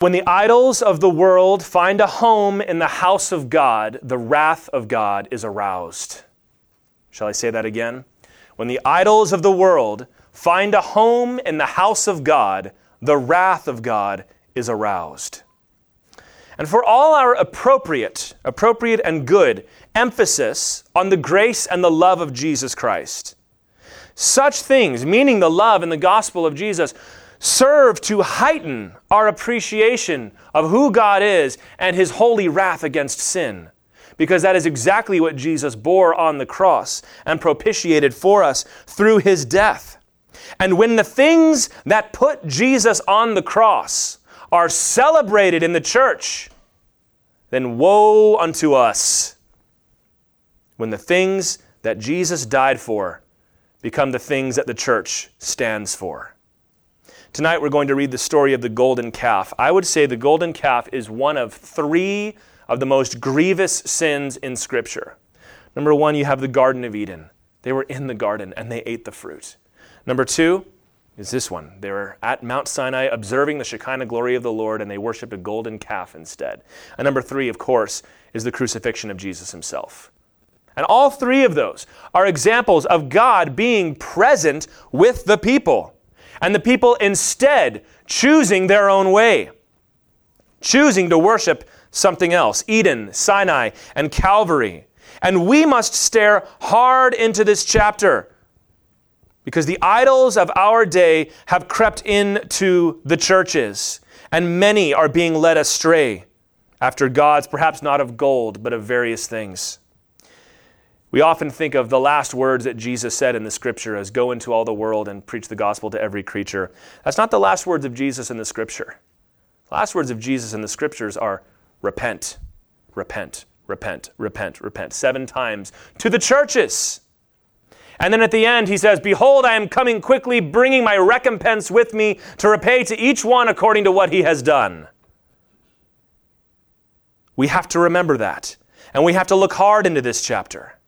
When the idols of the world find a home in the house of God, the wrath of God is aroused. Shall I say that again? When the idols of the world find a home in the house of God, the wrath of God is aroused. And for all our appropriate, appropriate and good emphasis on the grace and the love of Jesus Christ, such things, meaning the love and the gospel of Jesus, serve to heighten our appreciation of who God is and his holy wrath against sin. Because that is exactly what Jesus bore on the cross and propitiated for us through his death. And when the things that put Jesus on the cross are celebrated in the church, then woe unto us when the things that Jesus died for become the things that the church stands for. Tonight we're going to read the story of the golden calf. I would say the golden calf is one of three of the most grievous sins in Scripture. Number one, you have the Garden of Eden. They were in the garden and they ate the fruit. Number two is this one. They were at Mount Sinai observing the Shekinah glory of the Lord and they worshiped a golden calf instead. And number three, of course, is the crucifixion of Jesus himself. And all three of those are examples of God being present with the people and the people instead choosing their own way, choosing to worship something else Eden, Sinai, and Calvary. And we must stare hard into this chapter because the idols of our day have crept into the churches, and many are being led astray after gods, perhaps not of gold, but of various things. We often think of the last words that Jesus said in the scripture as go into all the world and preach the gospel to every creature. That's not the last words of Jesus in the scripture. The last words of Jesus in the scriptures are repent, repent, repent, repent, repent, seven times to the churches. And then at the end, he says, Behold, I am coming quickly, bringing my recompense with me to repay to each one according to what he has done. We have to remember that. And we have to look hard into this chapter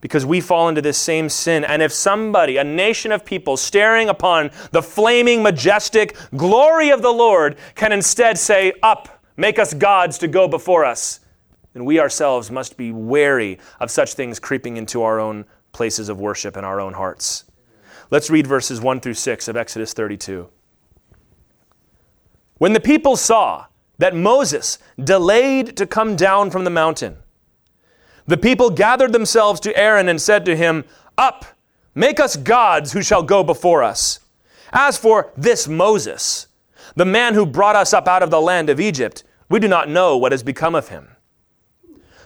because we fall into this same sin. And if somebody, a nation of people staring upon the flaming, majestic glory of the Lord, can instead say, Up, make us gods to go before us, then we ourselves must be wary of such things creeping into our own places of worship and our own hearts. Let's read verses 1 through 6 of Exodus 32. When the people saw that Moses delayed to come down from the mountain, the people gathered themselves to Aaron and said to him, Up, make us gods who shall go before us. As for this Moses, the man who brought us up out of the land of Egypt, we do not know what has become of him.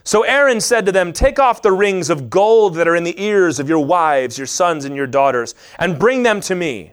So Aaron said to them, Take off the rings of gold that are in the ears of your wives, your sons, and your daughters, and bring them to me.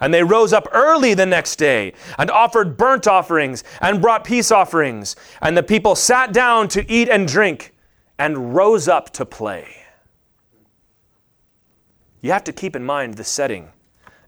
And they rose up early the next day and offered burnt offerings and brought peace offerings. And the people sat down to eat and drink and rose up to play. You have to keep in mind the setting.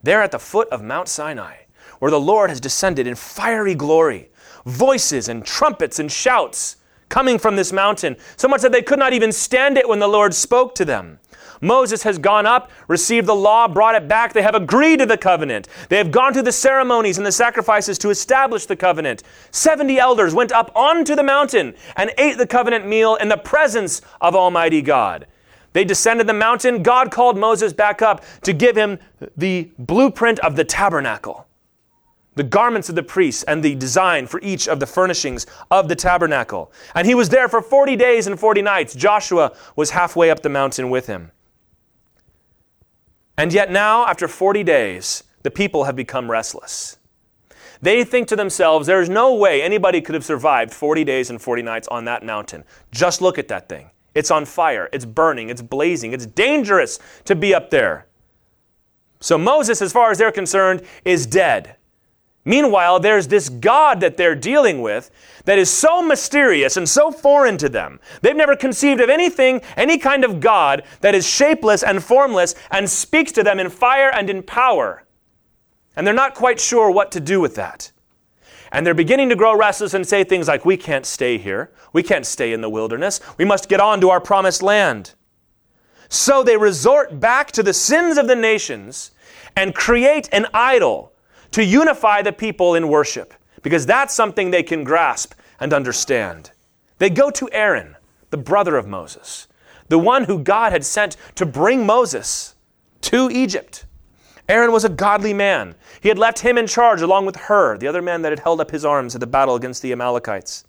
There at the foot of Mount Sinai, where the Lord has descended in fiery glory, voices and trumpets and shouts coming from this mountain, so much that they could not even stand it when the Lord spoke to them. Moses has gone up, received the law, brought it back. They have agreed to the covenant. They have gone through the ceremonies and the sacrifices to establish the covenant. 70 elders went up onto the mountain and ate the covenant meal in the presence of Almighty God. They descended the mountain. God called Moses back up to give him the blueprint of the tabernacle, the garments of the priests, and the design for each of the furnishings of the tabernacle. And he was there for 40 days and 40 nights. Joshua was halfway up the mountain with him. And yet now, after 40 days, the people have become restless. They think to themselves, there's no way anybody could have survived 40 days and 40 nights on that mountain. Just look at that thing. It's on fire, it's burning, it's blazing, it's dangerous to be up there. So Moses, as far as they're concerned, is dead. Meanwhile, there's this God that they're dealing with that is so mysterious and so foreign to them. They've never conceived of anything, any kind of God that is shapeless and formless and speaks to them in fire and in power. And they're not quite sure what to do with that. And they're beginning to grow restless and say things like, We can't stay here. We can't stay in the wilderness. We must get on to our promised land. So they resort back to the sins of the nations and create an idol to unify the people in worship, because that's something they can grasp and understand. They go to Aaron, the brother of Moses, the one who God had sent to bring Moses to Egypt. Aaron was a godly man. He had left him in charge along with Hur, the other man that had held up his arms at the battle against the Amalekites.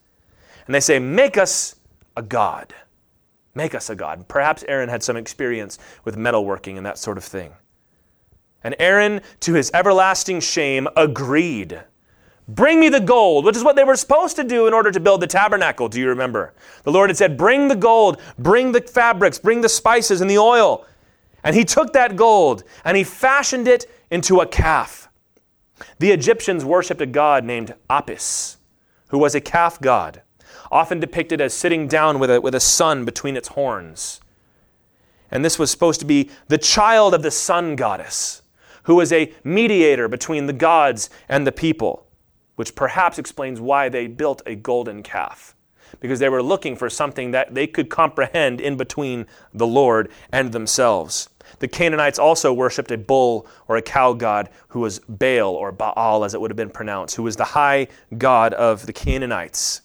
And they say, Make us a God. Make us a God. Perhaps Aaron had some experience with metalworking and that sort of thing. And Aaron, to his everlasting shame, agreed. Bring me the gold, which is what they were supposed to do in order to build the tabernacle. Do you remember? The Lord had said, Bring the gold, bring the fabrics, bring the spices and the oil. And he took that gold and he fashioned it into a calf. The Egyptians worshipped a god named Apis, who was a calf god, often depicted as sitting down with a, with a sun between its horns. And this was supposed to be the child of the sun goddess who was a mediator between the gods and the people, which perhaps explains why they built a golden calf. Because they were looking for something that they could comprehend in between the Lord and themselves. The Canaanites also worshipped a bull or a cow god who was Baal or Baal, as it would have been pronounced, who was the high god of the Canaanites.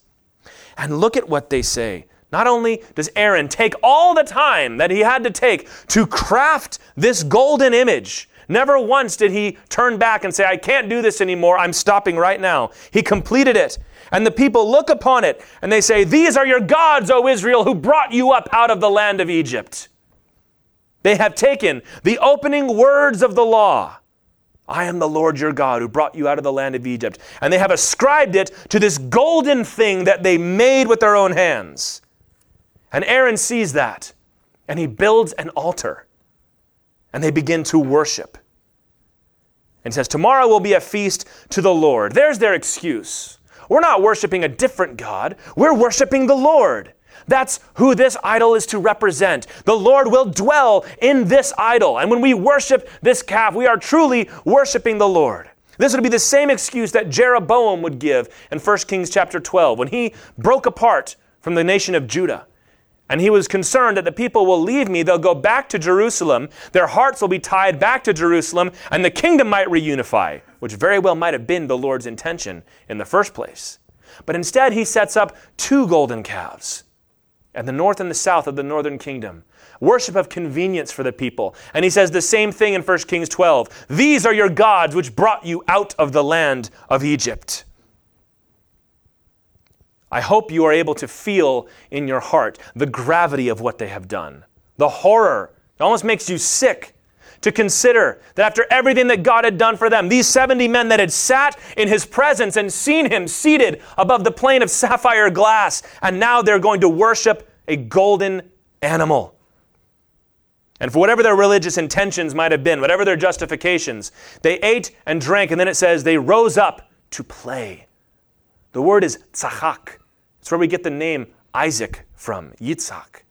And look at what they say. Not only does Aaron take all the time that he had to take to craft this golden image, Never once did he turn back and say, I can't do this anymore. I'm stopping right now. He completed it. And the people look upon it and they say, These are your gods, O Israel, who brought you up out of the land of Egypt. They have taken the opening words of the law. I am the Lord your God who brought you out of the land of Egypt. And they have ascribed it to this golden thing that they made with their own hands. And Aaron sees that and he builds an altar and they begin to worship. And says, Tomorrow will be a feast to the Lord. There's their excuse. We're not worshiping a different God, we're worshiping the Lord. That's who this idol is to represent. The Lord will dwell in this idol. And when we worship this calf, we are truly worshiping the Lord. This would be the same excuse that Jeroboam would give in 1 Kings chapter 12 when he broke apart from the nation of Judah. And he was concerned that the people will leave me, they'll go back to Jerusalem, their hearts will be tied back to Jerusalem, and the kingdom might reunify, which very well might have been the Lord's intention in the first place. But instead, he sets up two golden calves at the north and the south of the northern kingdom. Worship of convenience for the people. And he says the same thing in 1 Kings 12. These are your gods which brought you out of the land of Egypt. I hope you are able to feel in your heart the gravity of what they have done. The horror. It almost makes you sick to consider that after everything that God had done for them, these 70 men that had sat in his presence and seen him seated above the plane of sapphire glass, and now they're going to worship a golden animal. And for whatever their religious intentions might have been, whatever their justifications, they ate and drank, and then it says they rose up to play. The word is tzachak, it's where we get the name Isaac from, Yitzhak.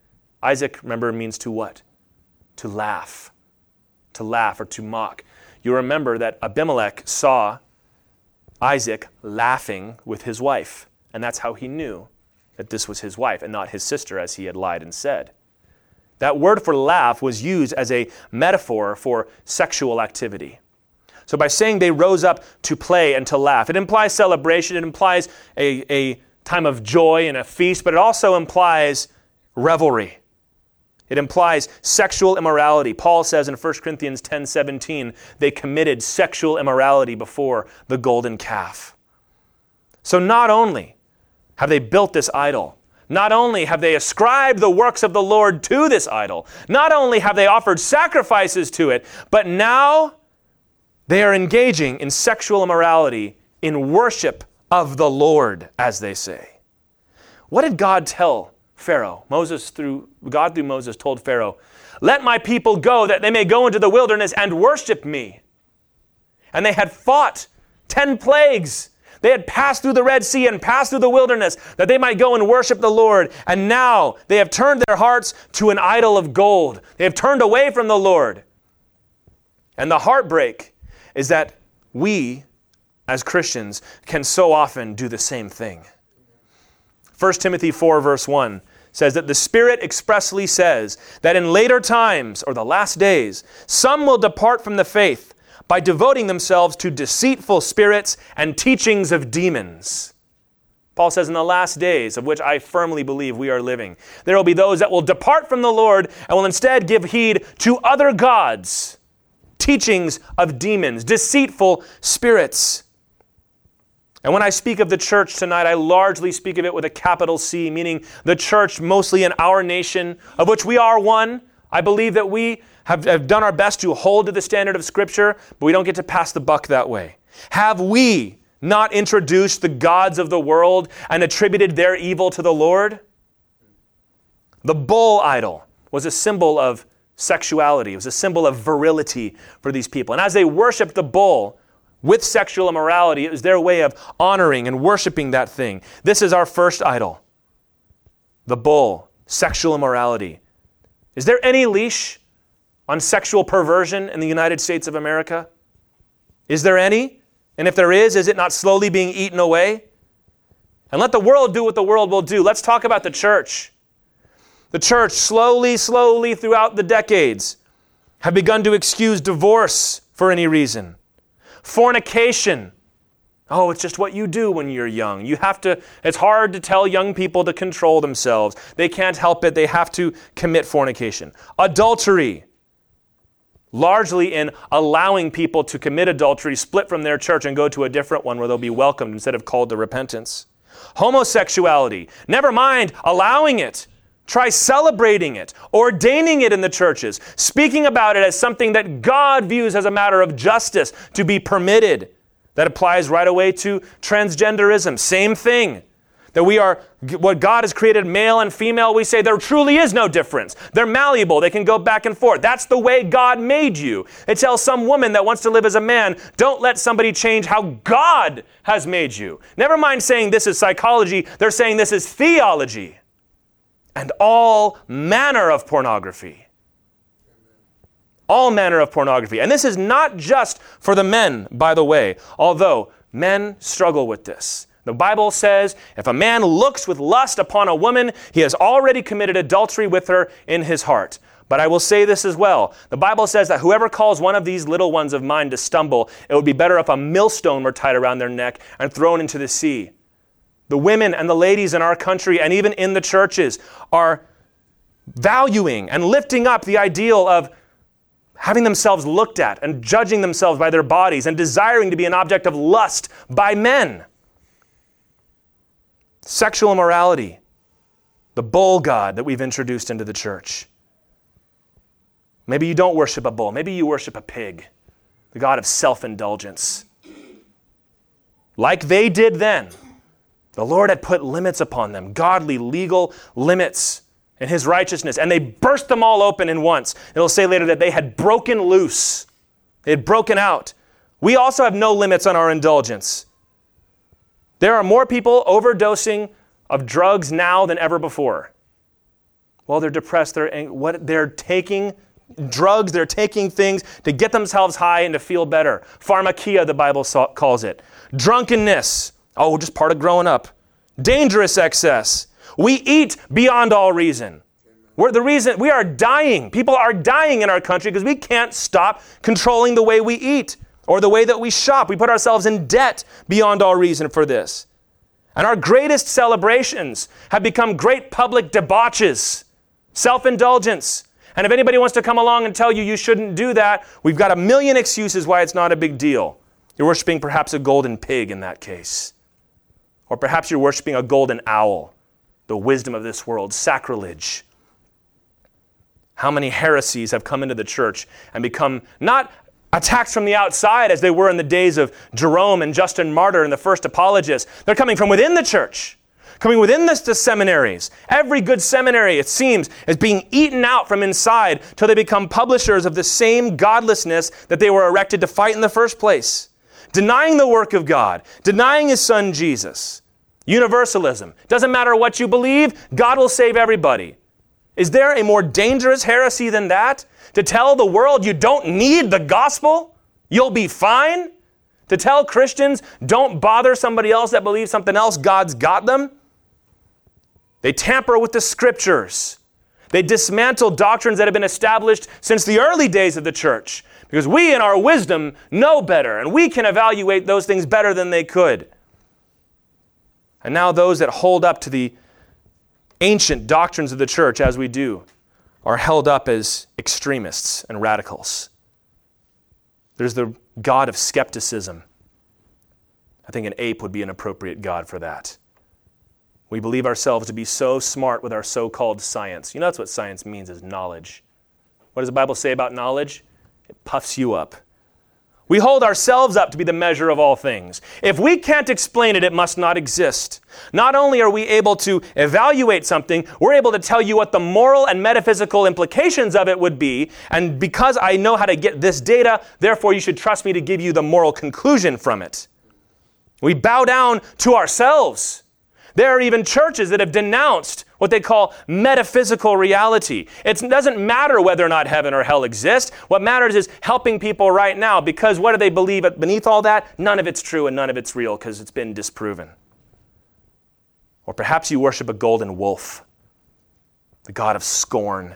Isaac, remember, means to what? To laugh. To laugh or to mock. You remember that Abimelech saw Isaac laughing with his wife, and that's how he knew that this was his wife and not his sister, as he had lied and said. That word for laugh was used as a metaphor for sexual activity. So by saying they rose up to play and to laugh, it implies celebration, it implies a, a time of joy and a feast, but it also implies revelry. It implies sexual immorality. Paul says in 1 Corinthians 10 17, they committed sexual immorality before the golden calf. So not only have they built this idol, not only have they ascribed the works of the Lord to this idol, not only have they offered sacrifices to it, but now they are engaging in sexual immorality in worship of the Lord, as they say. What did God tell Pharaoh? Moses through God through Moses told Pharaoh, "Let my people go that they may go into the wilderness and worship me." And they had fought Ten plagues. They had passed through the Red Sea and passed through the wilderness that they might go and worship the Lord. And now they have turned their hearts to an idol of gold. They have turned away from the Lord. And the heartbreak is that we, as Christians, can so often do the same thing. 1 Timothy 4, verse 1 says that the Spirit expressly says that in later times, or the last days, some will depart from the faith by devoting themselves to deceitful spirits and teachings of demons. Paul says, in the last days, of which I firmly believe we are living, there will be those that will depart from the Lord and will instead give heed to other gods, teachings of demons, deceitful spirits. And when I speak of the church tonight, I largely speak of it with a capital C, meaning the church mostly in our nation, of which we are one. I believe that we have, have done our best to hold to the standard of Scripture, but we don't get to pass the buck that way. Have we not introduced the gods of the world and attributed their evil to the Lord? The bull idol was a symbol of sexuality, it was a symbol of virility for these people. And as they worshiped the bull, with sexual immorality. It was their way of honoring and worshiping that thing. This is our first idol the bull, sexual immorality. Is there any leash on sexual perversion in the United States of America? Is there any? And if there is, is it not slowly being eaten away? And let the world do what the world will do. Let's talk about the church. The church, slowly, slowly throughout the decades, have begun to excuse divorce for any reason. Fornication. Oh, it's just what you do when you're young. You have to, it's hard to tell young people to control themselves. They can't help it. They have to commit fornication. Adultery largely in allowing people to commit adultery, split from their church, and go to a different one where they'll be welcomed instead of called to repentance. Homosexuality, never mind allowing it. Try celebrating it, ordaining it in the churches, speaking about it as something that God views as a matter of justice to be permitted. That applies right away to transgenderism. Same thing that we are what God has created male and female, we say there truly is no difference. They're malleable, they can go back and forth. That's the way God made you. It tells some woman that wants to live as a man, don't let somebody change how God has made you. Never mind saying this is psychology, they're saying this is theology. And all manner of pornography. All manner of pornography. And this is not just for the men, by the way, although men struggle with this. The Bible says if a man looks with lust upon a woman, he has already committed adultery with her in his heart. But I will say this as well. The Bible says that whoever calls one of these little ones of mine to stumble, it would be better if a millstone were tied around their neck and thrown into the sea. The women and the ladies in our country and even in the churches are valuing and lifting up the ideal of having themselves looked at and judging themselves by their bodies and desiring to be an object of lust by men sexual immorality, the bull god that we've introduced into the church. Maybe you don't worship a bull, maybe you worship a pig, the god of self indulgence. Like they did then, the Lord had put limits upon them, godly, legal limits in his righteousness, and they burst them all open in once. It'll say later that they had broken loose, they had broken out. We also have no limits on our indulgence. There are more people overdosing of drugs now than ever before. Well, they're depressed. They're what they're taking drugs. They're taking things to get themselves high and to feel better. Pharmakia, the Bible calls it. Drunkenness. Oh, just part of growing up. Dangerous excess. We eat beyond all reason. We're the reason we are dying. People are dying in our country because we can't stop controlling the way we eat or the way that we shop. We put ourselves in debt beyond all reason for this. And our greatest celebrations have become great public debauches, self indulgence. And if anybody wants to come along and tell you you shouldn't do that, we've got a million excuses why it's not a big deal. You're worshiping perhaps a golden pig in that case. Or perhaps you're worshiping a golden owl, the wisdom of this world, sacrilege. How many heresies have come into the church and become not attacks from the outside as they were in the days of Jerome and Justin Martyr and the first apologists. They're coming from within the church, coming within the, the seminaries. Every good seminary, it seems, is being eaten out from inside till they become publishers of the same godlessness that they were erected to fight in the first place. denying the work of God, denying his son Jesus. Universalism. Doesn't matter what you believe, God will save everybody. Is there a more dangerous heresy than that? To tell the world you don't need the gospel? You'll be fine? To tell Christians don't bother somebody else that believes something else, God's got them? They tamper with the scriptures. They dismantle doctrines that have been established since the early days of the church because we, in our wisdom, know better and we can evaluate those things better than they could. And now, those that hold up to the ancient doctrines of the church, as we do, are held up as extremists and radicals. There's the God of skepticism. I think an ape would be an appropriate God for that. We believe ourselves to be so smart with our so called science. You know, that's what science means is knowledge. What does the Bible say about knowledge? It puffs you up. We hold ourselves up to be the measure of all things. If we can't explain it, it must not exist. Not only are we able to evaluate something, we're able to tell you what the moral and metaphysical implications of it would be. And because I know how to get this data, therefore you should trust me to give you the moral conclusion from it. We bow down to ourselves. There are even churches that have denounced what they call metaphysical reality. It doesn't matter whether or not heaven or hell exist. What matters is helping people right now because what do they believe beneath all that? None of it's true and none of it's real because it's been disproven. Or perhaps you worship a golden wolf, the god of scorn.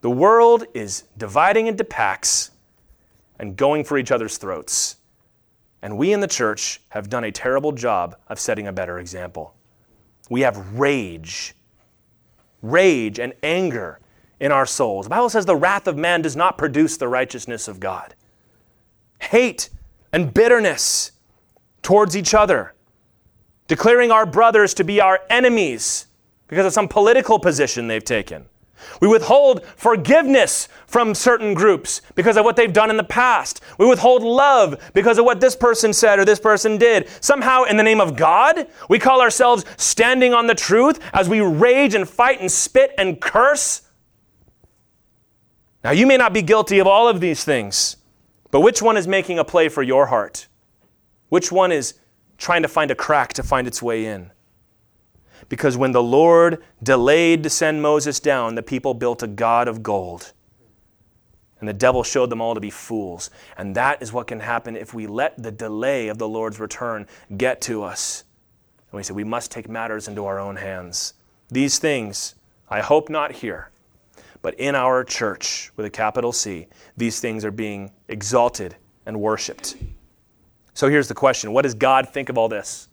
The world is dividing into packs and going for each other's throats. And we in the church have done a terrible job of setting a better example. We have rage, rage and anger in our souls. The Bible says the wrath of man does not produce the righteousness of God. Hate and bitterness towards each other, declaring our brothers to be our enemies because of some political position they've taken. We withhold forgiveness from certain groups because of what they've done in the past. We withhold love because of what this person said or this person did. Somehow, in the name of God, we call ourselves standing on the truth as we rage and fight and spit and curse. Now, you may not be guilty of all of these things, but which one is making a play for your heart? Which one is trying to find a crack to find its way in? Because when the Lord delayed to send Moses down, the people built a god of gold. And the devil showed them all to be fools. And that is what can happen if we let the delay of the Lord's return get to us. And we say, we must take matters into our own hands. These things, I hope not here, but in our church with a capital C, these things are being exalted and worshiped. So here's the question What does God think of all this?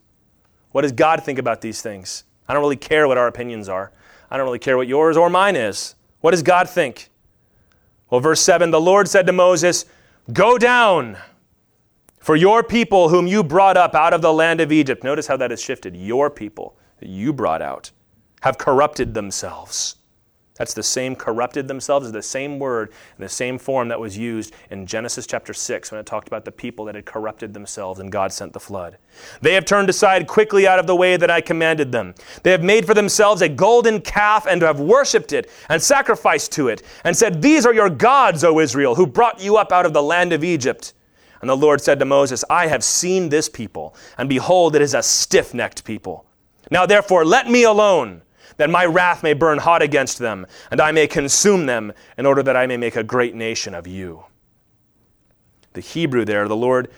What does God think about these things? I don't really care what our opinions are. I don't really care what yours or mine is. What does God think? Well, verse 7 the Lord said to Moses, Go down, for your people whom you brought up out of the land of Egypt. Notice how that has shifted. Your people that you brought out have corrupted themselves. That's the same corrupted themselves, is the same word and the same form that was used in Genesis chapter 6 when it talked about the people that had corrupted themselves and God sent the flood. They have turned aside quickly out of the way that I commanded them. They have made for themselves a golden calf and have worshipped it and sacrificed to it and said, These are your gods, O Israel, who brought you up out of the land of Egypt. And the Lord said to Moses, I have seen this people, and behold, it is a stiff necked people. Now therefore, let me alone that my wrath may burn hot against them, and I may consume them, in order that I may make a great nation of you. The Hebrew there, the Lord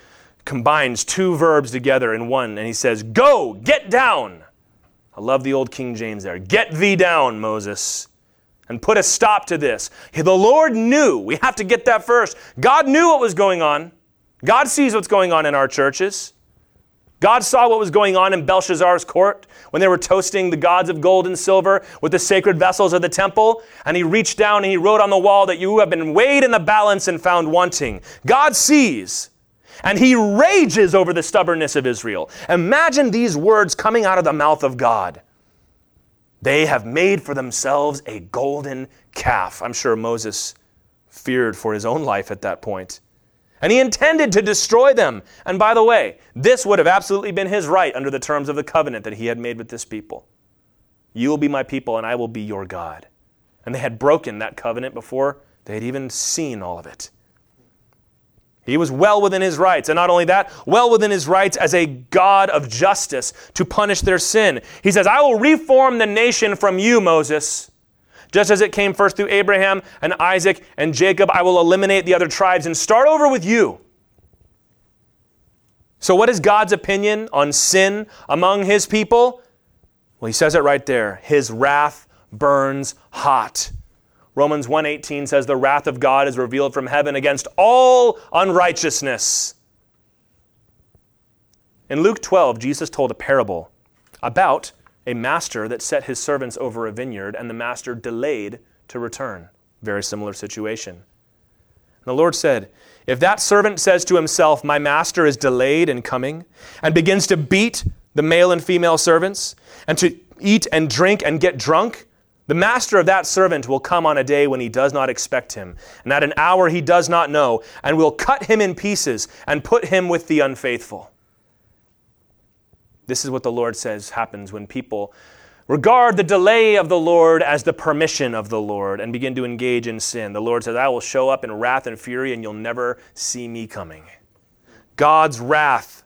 combines two verbs together in one, and he says, Go, get down. I love the old King James there. Get thee down, Moses, and put a stop to this. The Lord knew, we have to get that first. God knew what was going on. God sees what's going on in our churches. God saw what was going on in Belshazzar's court when they were toasting the gods of gold and silver with the sacred vessels of the temple. And he reached down and he wrote on the wall that you have been weighed in the balance and found wanting. God sees. And he rages over the stubbornness of Israel. Imagine these words coming out of the mouth of God. They have made for themselves a golden calf. I'm sure Moses feared for his own life at that point. And he intended to destroy them. And by the way, this would have absolutely been his right under the terms of the covenant that he had made with this people. You will be my people, and I will be your God. And they had broken that covenant before they had even seen all of it. He was well within his rights. And not only that, well within his rights as a God of justice to punish their sin. He says, I will reform the nation from you, Moses. Just as it came first through Abraham and Isaac and Jacob, I will eliminate the other tribes and start over with you. So, what is God's opinion on sin among his people? Well, he says it right there. His wrath burns hot. Romans 1:18 says the wrath of God is revealed from heaven against all unrighteousness. In Luke 12, Jesus told a parable about a master that set his servants over a vineyard and the master delayed to return. Very similar situation. And the Lord said, If that servant says to himself, My master is delayed in coming, and begins to beat the male and female servants, and to eat and drink and get drunk, the master of that servant will come on a day when he does not expect him, and at an hour he does not know, and will cut him in pieces and put him with the unfaithful. This is what the Lord says happens when people regard the delay of the Lord as the permission of the Lord and begin to engage in sin. The Lord says, I will show up in wrath and fury, and you'll never see me coming. God's wrath.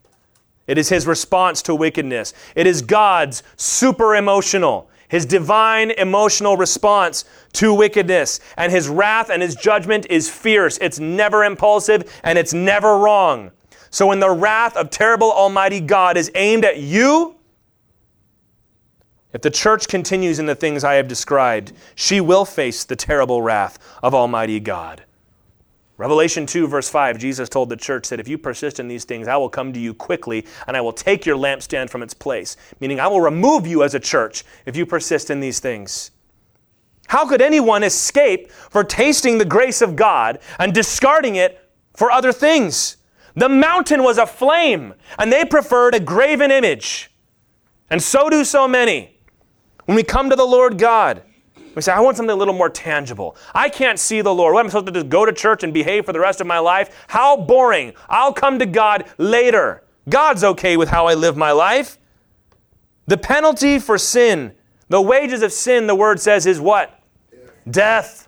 It is his response to wickedness. It is God's super emotional his divine emotional response to wickedness. And his wrath and his judgment is fierce. It's never impulsive and it's never wrong. So when the wrath of terrible Almighty God is aimed at you, if the church continues in the things I have described, she will face the terrible wrath of Almighty God. Revelation 2, verse 5, Jesus told the church that if you persist in these things, I will come to you quickly and I will take your lampstand from its place. Meaning, I will remove you as a church if you persist in these things. How could anyone escape for tasting the grace of God and discarding it for other things? The mountain was aflame, and they preferred a graven image. And so do so many. When we come to the Lord God, we say, I want something a little more tangible. I can't see the Lord. What am I supposed to just go to church and behave for the rest of my life? How boring. I'll come to God later. God's okay with how I live my life. The penalty for sin, the wages of sin, the word says, is what? Death.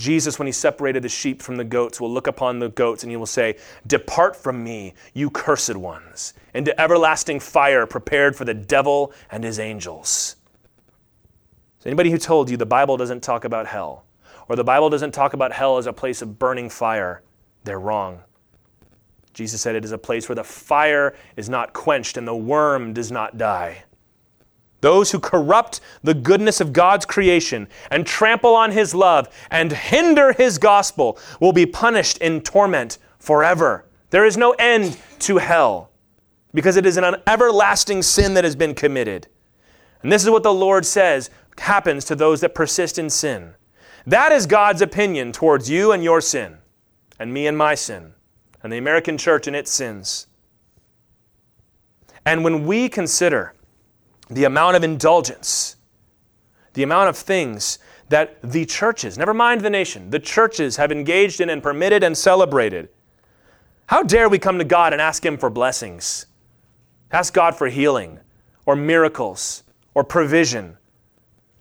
Jesus, when he separated the sheep from the goats, will look upon the goats and he will say, Depart from me, you cursed ones, into everlasting fire prepared for the devil and his angels. So anybody who told you the Bible doesn't talk about hell, or the Bible doesn't talk about hell as a place of burning fire, they're wrong. Jesus said it is a place where the fire is not quenched and the worm does not die. Those who corrupt the goodness of God's creation and trample on His love and hinder His gospel will be punished in torment forever. There is no end to hell because it is an everlasting sin that has been committed. And this is what the Lord says happens to those that persist in sin. That is God's opinion towards you and your sin, and me and my sin, and the American church and its sins. And when we consider the amount of indulgence, the amount of things that the churches, never mind the nation, the churches have engaged in and permitted and celebrated, how dare we come to God and ask Him for blessings? Ask God for healing or miracles or provision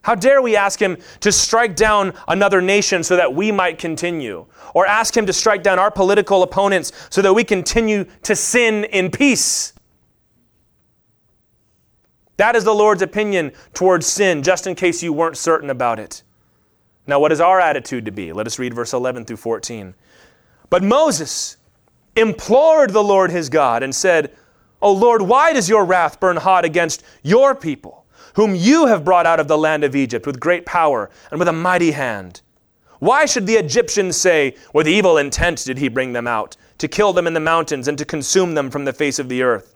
how dare we ask him to strike down another nation so that we might continue? Or ask him to strike down our political opponents so that we continue to sin in peace? That is the Lord's opinion towards sin, just in case you weren't certain about it. Now, what is our attitude to be? Let us read verse 11 through 14. But Moses implored the Lord his God and said, O Lord, why does your wrath burn hot against your people? whom you have brought out of the land of Egypt with great power and with a mighty hand. Why should the Egyptians say, With evil intent did he bring them out, to kill them in the mountains and to consume them from the face of the earth?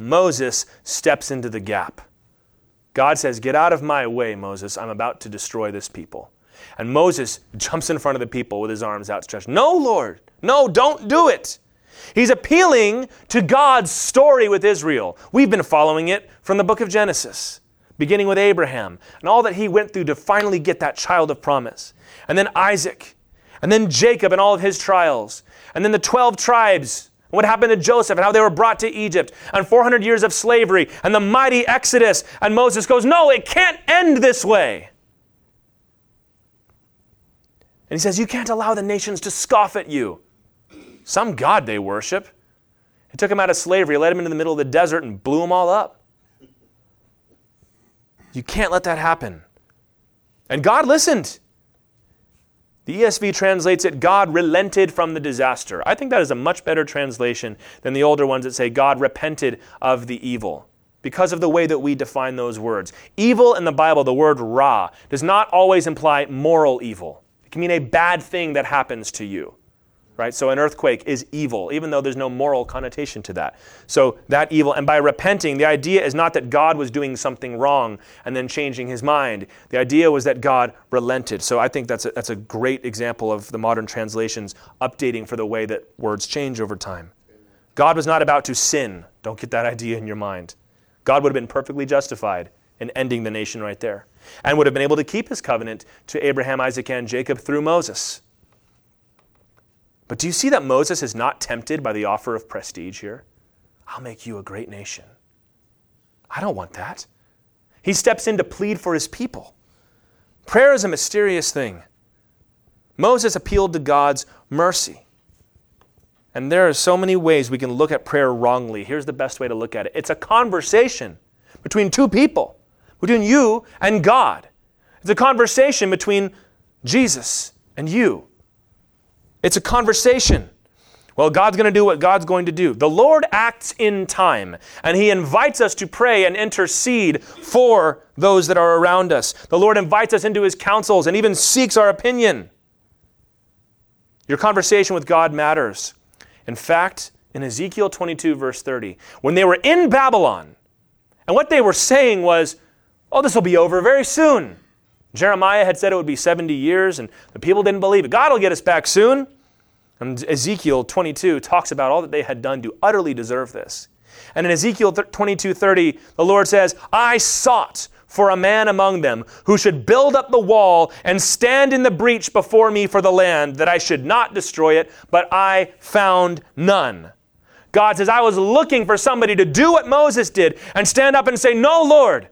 Moses steps into the gap. God says, Get out of my way, Moses. I'm about to destroy this people. And Moses jumps in front of the people with his arms outstretched. No, Lord. No, don't do it. He's appealing to God's story with Israel. We've been following it from the book of Genesis, beginning with Abraham and all that he went through to finally get that child of promise. And then Isaac, and then Jacob and all of his trials, and then the 12 tribes what happened to Joseph and how they were brought to Egypt and 400 years of slavery and the mighty Exodus. And Moses goes, No, it can't end this way. And he says, You can't allow the nations to scoff at you. Some God they worship. He took them out of slavery, led them into the middle of the desert, and blew them all up. You can't let that happen. And God listened. The ESV translates it, God relented from the disaster. I think that is a much better translation than the older ones that say, God repented of the evil, because of the way that we define those words. Evil in the Bible, the word ra, does not always imply moral evil, it can mean a bad thing that happens to you right? So an earthquake is evil, even though there's no moral connotation to that. So that evil, and by repenting, the idea is not that God was doing something wrong and then changing his mind. The idea was that God relented. So I think that's a, that's a great example of the modern translations updating for the way that words change over time. God was not about to sin. Don't get that idea in your mind. God would have been perfectly justified in ending the nation right there and would have been able to keep his covenant to Abraham, Isaac, and Jacob through Moses. But do you see that Moses is not tempted by the offer of prestige here? I'll make you a great nation. I don't want that. He steps in to plead for his people. Prayer is a mysterious thing. Moses appealed to God's mercy. And there are so many ways we can look at prayer wrongly. Here's the best way to look at it it's a conversation between two people, between you and God. It's a conversation between Jesus and you. It's a conversation. Well, God's going to do what God's going to do. The Lord acts in time, and He invites us to pray and intercede for those that are around us. The Lord invites us into His counsels and even seeks our opinion. Your conversation with God matters. In fact, in Ezekiel 22, verse 30, when they were in Babylon, and what they were saying was, Oh, this will be over very soon. Jeremiah had said it would be 70 years, and the people didn't believe it. God will get us back soon. And Ezekiel 22 talks about all that they had done to utterly deserve this. And in Ezekiel 22:30, the Lord says, "I sought for a man among them who should build up the wall and stand in the breach before me for the land, that I should not destroy it, but I found none." God says, I was looking for somebody to do what Moses did and stand up and say, No, Lord,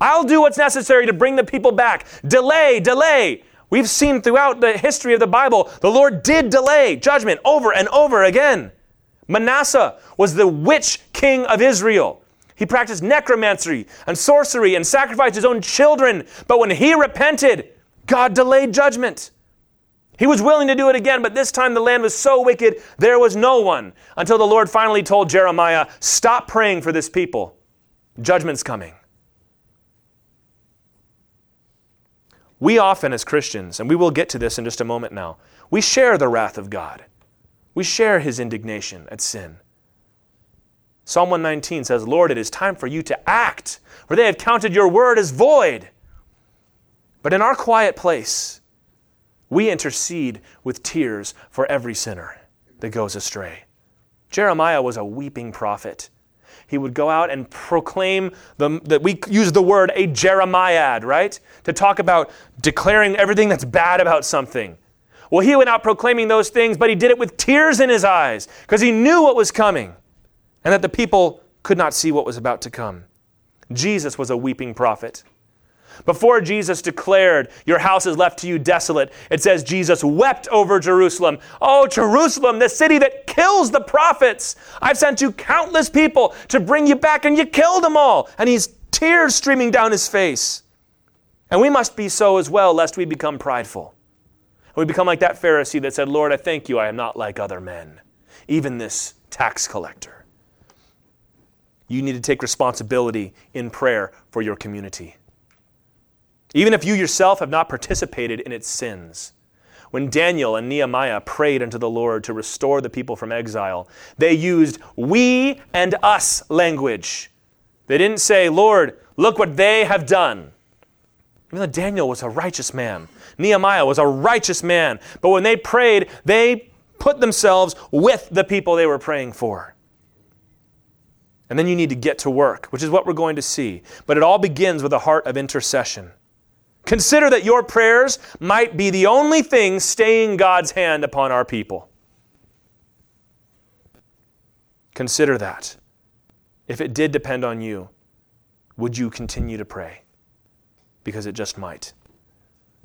I'll do what's necessary to bring the people back. Delay, delay. We've seen throughout the history of the Bible, the Lord did delay judgment over and over again. Manasseh was the witch king of Israel. He practiced necromancy and sorcery and sacrificed his own children. But when he repented, God delayed judgment. He was willing to do it again, but this time the land was so wicked, there was no one until the Lord finally told Jeremiah, Stop praying for this people. Judgment's coming. We often, as Christians, and we will get to this in just a moment now, we share the wrath of God. We share his indignation at sin. Psalm 119 says, Lord, it is time for you to act, for they have counted your word as void. But in our quiet place, we intercede with tears for every sinner that goes astray. Jeremiah was a weeping prophet he would go out and proclaim the, that we use the word a Jeremiad, right? To talk about declaring everything that's bad about something. Well, he went out proclaiming those things, but he did it with tears in his eyes because he knew what was coming and that the people could not see what was about to come. Jesus was a weeping prophet. Before Jesus declared, Your house is left to you desolate, it says Jesus wept over Jerusalem. Oh, Jerusalem, the city that kills the prophets. I've sent you countless people to bring you back, and you killed them all. And he's tears streaming down his face. And we must be so as well, lest we become prideful. And we become like that Pharisee that said, Lord, I thank you, I am not like other men, even this tax collector. You need to take responsibility in prayer for your community even if you yourself have not participated in its sins. When Daniel and Nehemiah prayed unto the Lord to restore the people from exile, they used we and us language. They didn't say, Lord, look what they have done. Even though Daniel was a righteous man, Nehemiah was a righteous man, but when they prayed, they put themselves with the people they were praying for. And then you need to get to work, which is what we're going to see. But it all begins with a heart of intercession. Consider that your prayers might be the only thing staying God's hand upon our people. Consider that. If it did depend on you, would you continue to pray? Because it just might.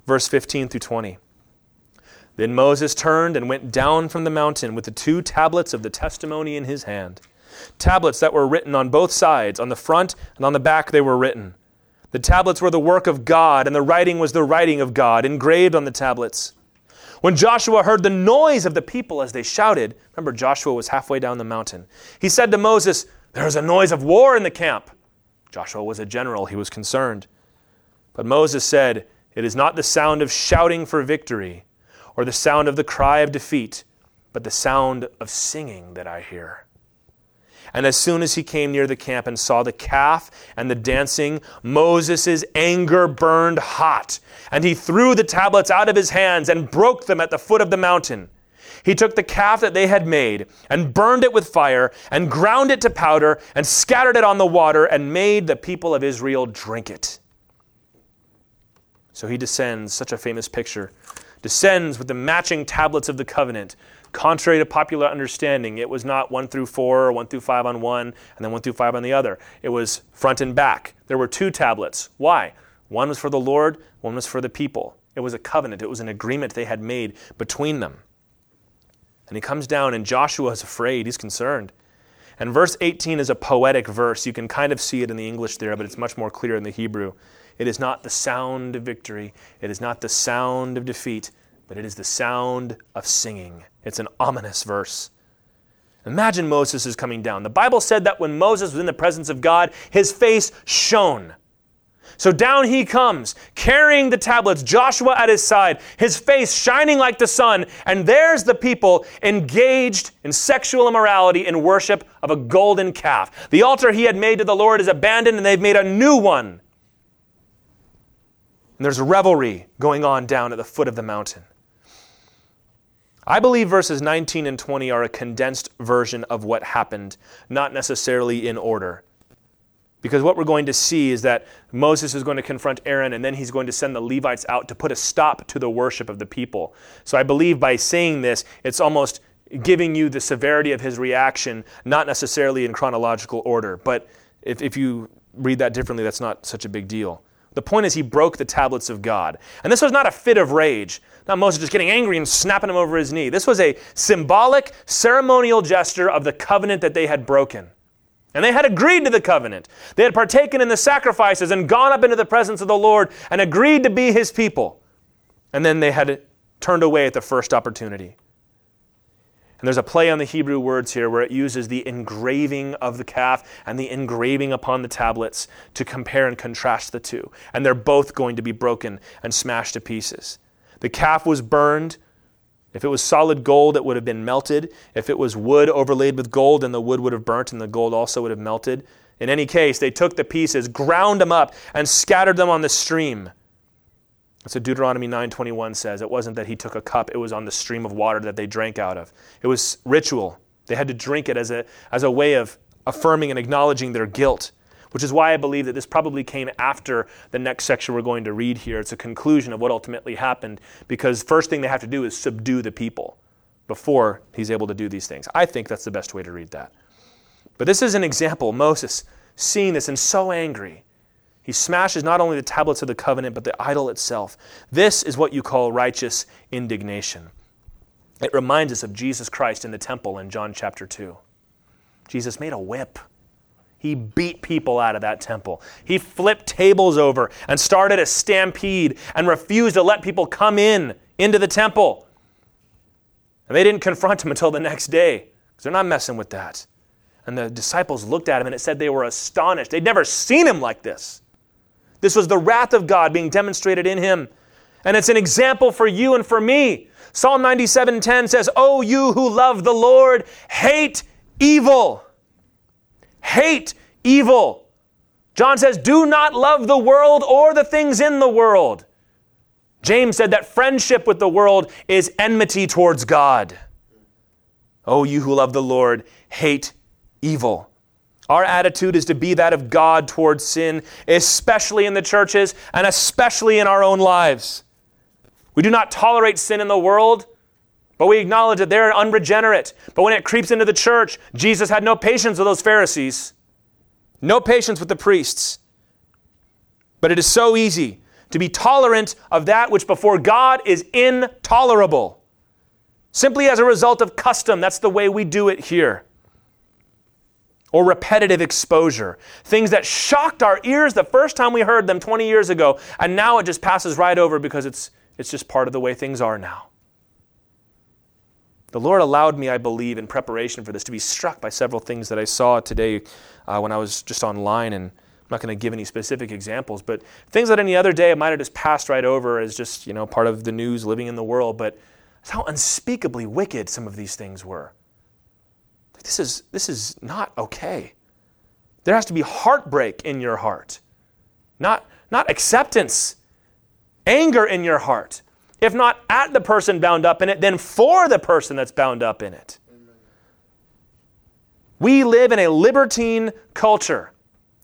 Verse 15 through 20. Then Moses turned and went down from the mountain with the two tablets of the testimony in his hand. Tablets that were written on both sides, on the front and on the back they were written. The tablets were the work of God, and the writing was the writing of God, engraved on the tablets. When Joshua heard the noise of the people as they shouted, remember Joshua was halfway down the mountain, he said to Moses, There is a noise of war in the camp. Joshua was a general, he was concerned. But Moses said, It is not the sound of shouting for victory or the sound of the cry of defeat, but the sound of singing that I hear. And as soon as he came near the camp and saw the calf and the dancing, Moses' anger burned hot, and he threw the tablets out of his hands and broke them at the foot of the mountain. He took the calf that they had made and burned it with fire and ground it to powder and scattered it on the water and made the people of Israel drink it. So he descends, such a famous picture, descends with the matching tablets of the covenant. Contrary to popular understanding, it was not 1 through 4 or 1 through 5 on one and then 1 through 5 on the other. It was front and back. There were two tablets. Why? One was for the Lord, one was for the people. It was a covenant, it was an agreement they had made between them. And he comes down, and Joshua is afraid, he's concerned. And verse 18 is a poetic verse. You can kind of see it in the English there, but it's much more clear in the Hebrew. It is not the sound of victory, it is not the sound of defeat, but it is the sound of singing. It's an ominous verse. Imagine Moses is coming down. The Bible said that when Moses was in the presence of God, his face shone. So down he comes, carrying the tablets, Joshua at his side, his face shining like the sun, and there's the people engaged in sexual immorality in worship of a golden calf. The altar he had made to the Lord is abandoned, and they've made a new one. And there's revelry going on down at the foot of the mountain. I believe verses 19 and 20 are a condensed version of what happened, not necessarily in order. Because what we're going to see is that Moses is going to confront Aaron and then he's going to send the Levites out to put a stop to the worship of the people. So I believe by saying this, it's almost giving you the severity of his reaction, not necessarily in chronological order. But if, if you read that differently, that's not such a big deal. The point is, he broke the tablets of God. And this was not a fit of rage. Not Moses just getting angry and snapping him over his knee. This was a symbolic, ceremonial gesture of the covenant that they had broken. And they had agreed to the covenant. They had partaken in the sacrifices and gone up into the presence of the Lord and agreed to be his people. And then they had turned away at the first opportunity. And there's a play on the Hebrew words here where it uses the engraving of the calf and the engraving upon the tablets to compare and contrast the two. And they're both going to be broken and smashed to pieces. The calf was burned. If it was solid gold, it would have been melted. If it was wood overlaid with gold, then the wood would have burnt and the gold also would have melted. In any case, they took the pieces, ground them up, and scattered them on the stream. So Deuteronomy 9:21 says it wasn't that he took a cup, it was on the stream of water that they drank out of. It was ritual. They had to drink it as a, as a way of affirming and acknowledging their guilt, which is why I believe that this probably came after the next section we're going to read here. It's a conclusion of what ultimately happened because first thing they have to do is subdue the people before he's able to do these things. I think that's the best way to read that. But this is an example. Moses seeing this and so angry he smashes not only the tablets of the covenant, but the idol itself. This is what you call righteous indignation. It reminds us of Jesus Christ in the temple in John chapter 2. Jesus made a whip. He beat people out of that temple. He flipped tables over and started a stampede and refused to let people come in into the temple. And they didn't confront him until the next day because they're not messing with that. And the disciples looked at him and it said they were astonished. They'd never seen him like this. This was the wrath of God being demonstrated in him. And it's an example for you and for me. Psalm 97:10 says, "Oh you who love the Lord, hate evil." Hate evil. John says, "Do not love the world or the things in the world." James said that friendship with the world is enmity towards God. Oh, you who love the Lord, hate evil. Our attitude is to be that of God towards sin, especially in the churches and especially in our own lives. We do not tolerate sin in the world, but we acknowledge that they're unregenerate. But when it creeps into the church, Jesus had no patience with those Pharisees, no patience with the priests. But it is so easy to be tolerant of that which before God is intolerable. Simply as a result of custom, that's the way we do it here. Or repetitive exposure. Things that shocked our ears the first time we heard them 20 years ago, and now it just passes right over because it's, it's just part of the way things are now. The Lord allowed me, I believe, in preparation for this, to be struck by several things that I saw today uh, when I was just online. And I'm not going to give any specific examples, but things that any other day I might have just passed right over as just, you know, part of the news living in the world. But how unspeakably wicked some of these things were. This is, this is not okay. There has to be heartbreak in your heart, not, not acceptance, anger in your heart if not at the person bound up in it, then for the person that's bound up in it. We live in a libertine culture.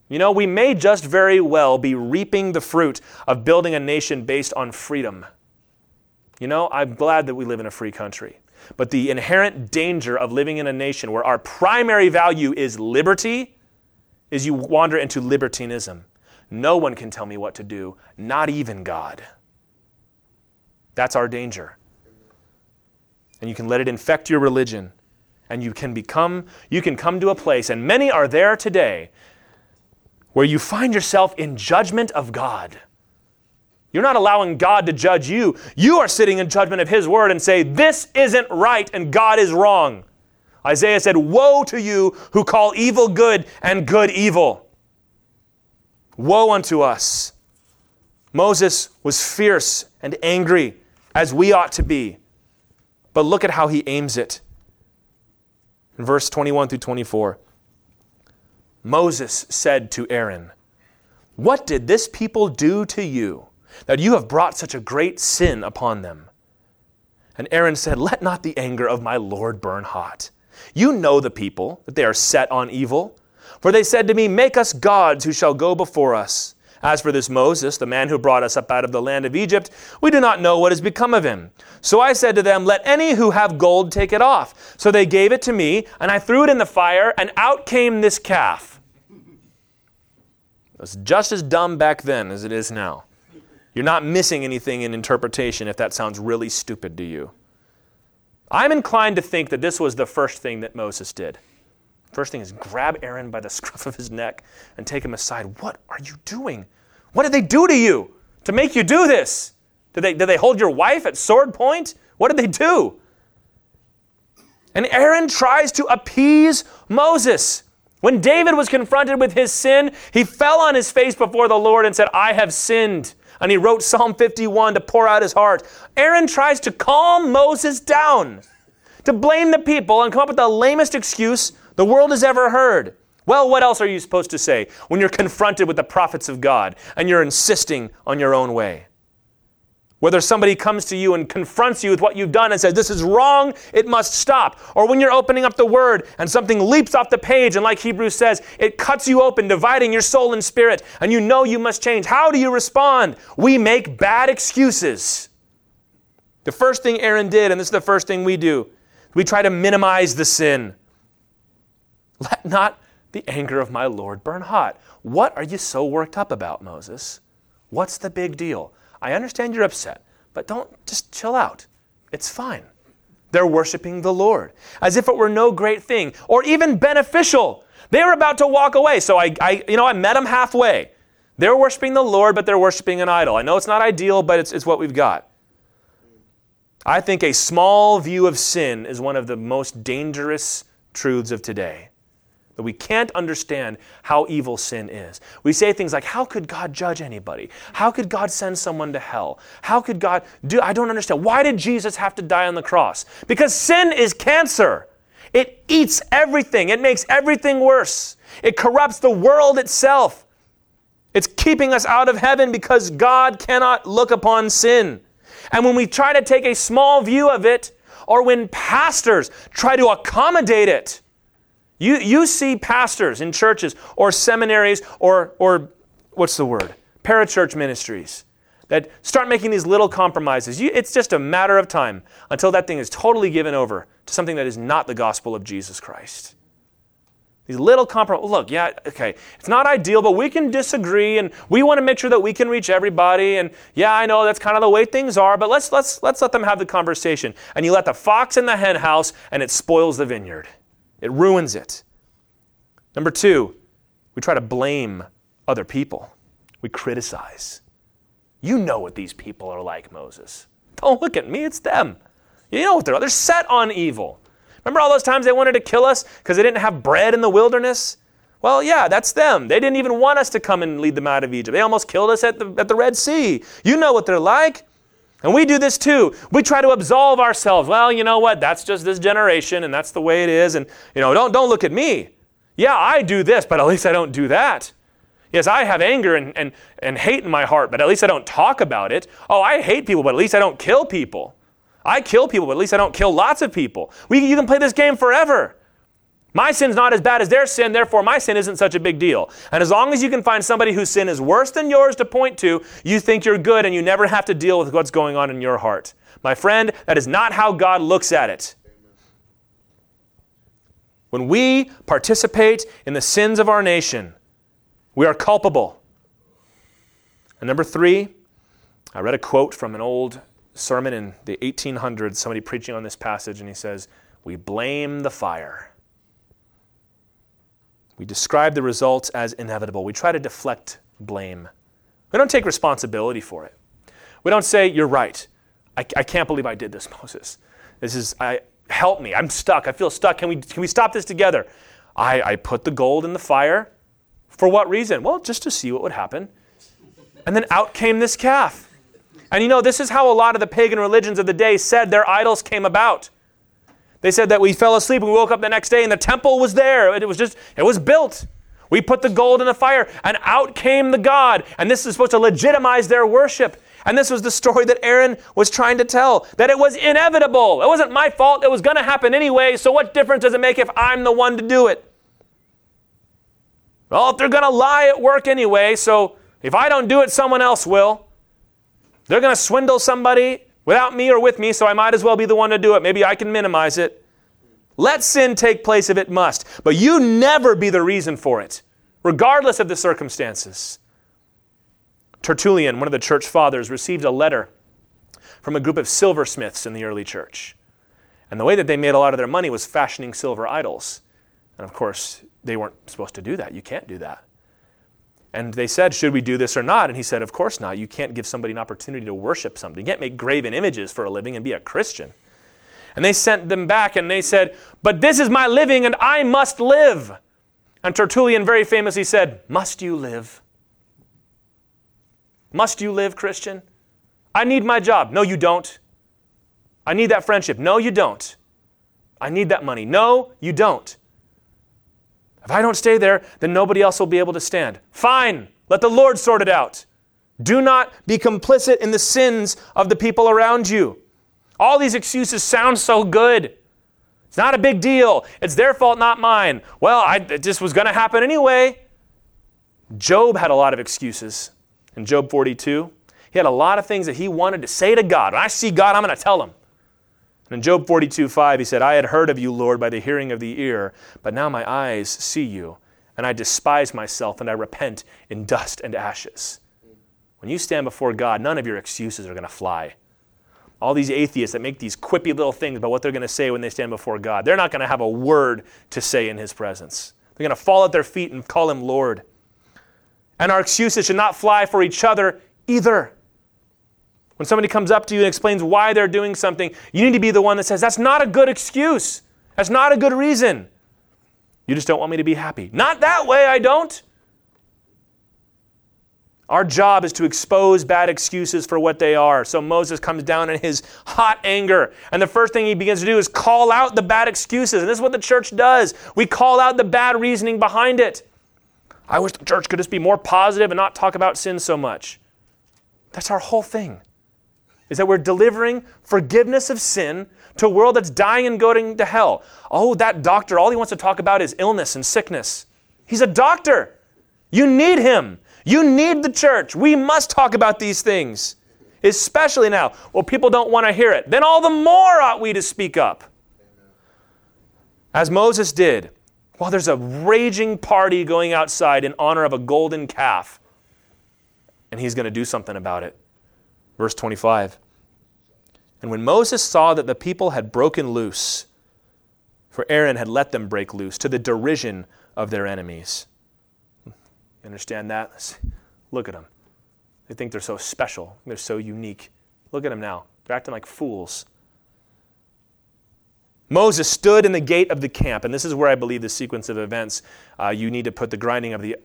You know, we may just very well be reaping the fruit of building a nation based on freedom. You know, I'm glad that we live in a free country. But the inherent danger of living in a nation where our primary value is liberty is you wander into libertinism. No one can tell me what to do, not even God. That's our danger. And you can let it infect your religion. And you can become, you can come to a place, and many are there today, where you find yourself in judgment of God. You're not allowing God to judge you. You are sitting in judgment of His word and say, This isn't right and God is wrong. Isaiah said, Woe to you who call evil good and good evil. Woe unto us. Moses was fierce and angry as we ought to be. But look at how he aims it. In verse 21 through 24, Moses said to Aaron, What did this people do to you, that you have brought such a great sin upon them? And Aaron said, Let not the anger of my Lord burn hot. You know the people, that they are set on evil. For they said to me, Make us gods who shall go before us. As for this Moses, the man who brought us up out of the land of Egypt, we do not know what has become of him. So I said to them, Let any who have gold take it off. So they gave it to me, and I threw it in the fire, and out came this calf. It was just as dumb back then as it is now. You're not missing anything in interpretation if that sounds really stupid to you. I'm inclined to think that this was the first thing that Moses did. First thing is grab Aaron by the scruff of his neck and take him aside. What are you doing? What did they do to you to make you do this? Did they, did they hold your wife at sword point? What did they do? And Aaron tries to appease Moses. When David was confronted with his sin, he fell on his face before the Lord and said, I have sinned. And he wrote Psalm 51 to pour out his heart. Aaron tries to calm Moses down, to blame the people and come up with the lamest excuse the world has ever heard. Well, what else are you supposed to say when you're confronted with the prophets of God and you're insisting on your own way? Whether somebody comes to you and confronts you with what you've done and says, This is wrong, it must stop. Or when you're opening up the word and something leaps off the page, and like Hebrews says, it cuts you open, dividing your soul and spirit, and you know you must change. How do you respond? We make bad excuses. The first thing Aaron did, and this is the first thing we do, we try to minimize the sin. Let not the anger of my Lord burn hot. What are you so worked up about, Moses? What's the big deal? I understand you're upset, but don't just chill out. It's fine. They're worshiping the Lord as if it were no great thing or even beneficial. They were about to walk away, so I, I you know, I met them halfway. They're worshiping the Lord, but they're worshiping an idol. I know it's not ideal, but it's, it's what we've got. I think a small view of sin is one of the most dangerous truths of today that we can't understand how evil sin is. We say things like, How could God judge anybody? How could God send someone to hell? How could God do? I don't understand. Why did Jesus have to die on the cross? Because sin is cancer. It eats everything, it makes everything worse. It corrupts the world itself. It's keeping us out of heaven because God cannot look upon sin. And when we try to take a small view of it, or when pastors try to accommodate it. You, you see pastors in churches or seminaries or, or what's the word? Parachurch ministries that start making these little compromises. You, it's just a matter of time until that thing is totally given over to something that is not the gospel of Jesus Christ. These little compromises. Look, yeah, okay, it's not ideal, but we can disagree, and we want to make sure that we can reach everybody. And yeah, I know that's kind of the way things are, but let's let's let's let them have the conversation. And you let the fox in the hen house, and it spoils the vineyard. It ruins it. Number two, we try to blame other people. We criticize. You know what these people are like, Moses. Don't look at me, it's them. You know what they're They're set on evil. Remember all those times they wanted to kill us because they didn't have bread in the wilderness? Well, yeah, that's them. They didn't even want us to come and lead them out of Egypt. They almost killed us at the, at the Red Sea. You know what they're like. And we do this too. We try to absolve ourselves. Well, you know what? That's just this generation, and that's the way it is. And, you know, don't, don't look at me. Yeah, I do this, but at least I don't do that. Yes, I have anger and, and, and hate in my heart, but at least I don't talk about it. Oh, I hate people, but at least I don't kill people. I kill people, but at least I don't kill lots of people. We, you can play this game forever. My sin's not as bad as their sin, therefore my sin isn't such a big deal. And as long as you can find somebody whose sin is worse than yours to point to, you think you're good and you never have to deal with what's going on in your heart. My friend, that is not how God looks at it. When we participate in the sins of our nation, we are culpable. And number three, I read a quote from an old sermon in the 1800s, somebody preaching on this passage, and he says, We blame the fire. We describe the results as inevitable. We try to deflect blame. We don't take responsibility for it. We don't say, You're right. I, I can't believe I did this, Moses. This is, I, help me. I'm stuck. I feel stuck. Can we, can we stop this together? I, I put the gold in the fire. For what reason? Well, just to see what would happen. And then out came this calf. And you know, this is how a lot of the pagan religions of the day said their idols came about. They said that we fell asleep and we woke up the next day and the temple was there. It was just, it was built. We put the gold in the fire and out came the God. And this is supposed to legitimize their worship. And this was the story that Aaron was trying to tell that it was inevitable. It wasn't my fault. It was going to happen anyway. So, what difference does it make if I'm the one to do it? Well, if they're going to lie at work anyway, so if I don't do it, someone else will. They're going to swindle somebody without me or with me, so I might as well be the one to do it. Maybe I can minimize it. Let sin take place if it must, but you never be the reason for it, regardless of the circumstances. Tertullian, one of the church fathers, received a letter from a group of silversmiths in the early church. And the way that they made a lot of their money was fashioning silver idols. And of course, they weren't supposed to do that. You can't do that. And they said, Should we do this or not? And he said, Of course not. You can't give somebody an opportunity to worship something. You can't make graven images for a living and be a Christian. And they sent them back and they said, But this is my living and I must live. And Tertullian very famously said, Must you live? Must you live, Christian? I need my job. No, you don't. I need that friendship. No, you don't. I need that money. No, you don't. If I don't stay there, then nobody else will be able to stand. Fine, let the Lord sort it out. Do not be complicit in the sins of the people around you. All these excuses sound so good. It's not a big deal. It's their fault, not mine. Well, I, it just was going to happen anyway. Job had a lot of excuses in Job 42. He had a lot of things that he wanted to say to God. When I see God, I'm going to tell him. And in Job 42 5, he said, I had heard of you, Lord, by the hearing of the ear, but now my eyes see you, and I despise myself, and I repent in dust and ashes. When you stand before God, none of your excuses are going to fly. All these atheists that make these quippy little things about what they're going to say when they stand before God, they're not going to have a word to say in His presence. They're going to fall at their feet and call Him Lord. And our excuses should not fly for each other either. When somebody comes up to you and explains why they're doing something, you need to be the one that says, That's not a good excuse. That's not a good reason. You just don't want me to be happy. Not that way, I don't. Our job is to expose bad excuses for what they are. So Moses comes down in his hot anger. And the first thing he begins to do is call out the bad excuses. And this is what the church does we call out the bad reasoning behind it. I wish the church could just be more positive and not talk about sin so much. That's our whole thing. Is that we're delivering forgiveness of sin to a world that's dying and going to hell. Oh, that doctor, all he wants to talk about is illness and sickness. He's a doctor. You need him. You need the church. We must talk about these things, especially now. Well, people don't want to hear it. Then all the more ought we to speak up. As Moses did, while there's a raging party going outside in honor of a golden calf, and he's going to do something about it. Verse 25. And when Moses saw that the people had broken loose, for Aaron had let them break loose to the derision of their enemies. You understand that? Look at them. They think they're so special, they're so unique. Look at them now. They're acting like fools. Moses stood in the gate of the camp, and this is where I believe the sequence of events, uh, you need to put the grinding of the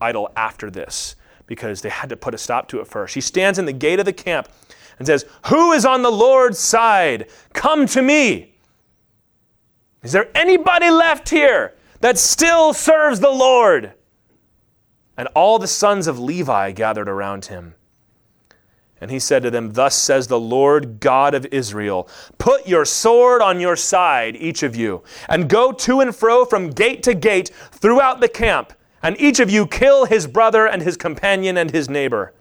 idol after this because they had to put a stop to it first. He stands in the gate of the camp and says, Who is on the Lord's side? Come to me. Is there anybody left here that still serves the Lord? And all the sons of Levi gathered around him. And he said to them, Thus says the Lord God of Israel Put your sword on your side, each of you, and go to and fro from gate to gate throughout the camp and each of you kill his brother and his companion and his neighbor.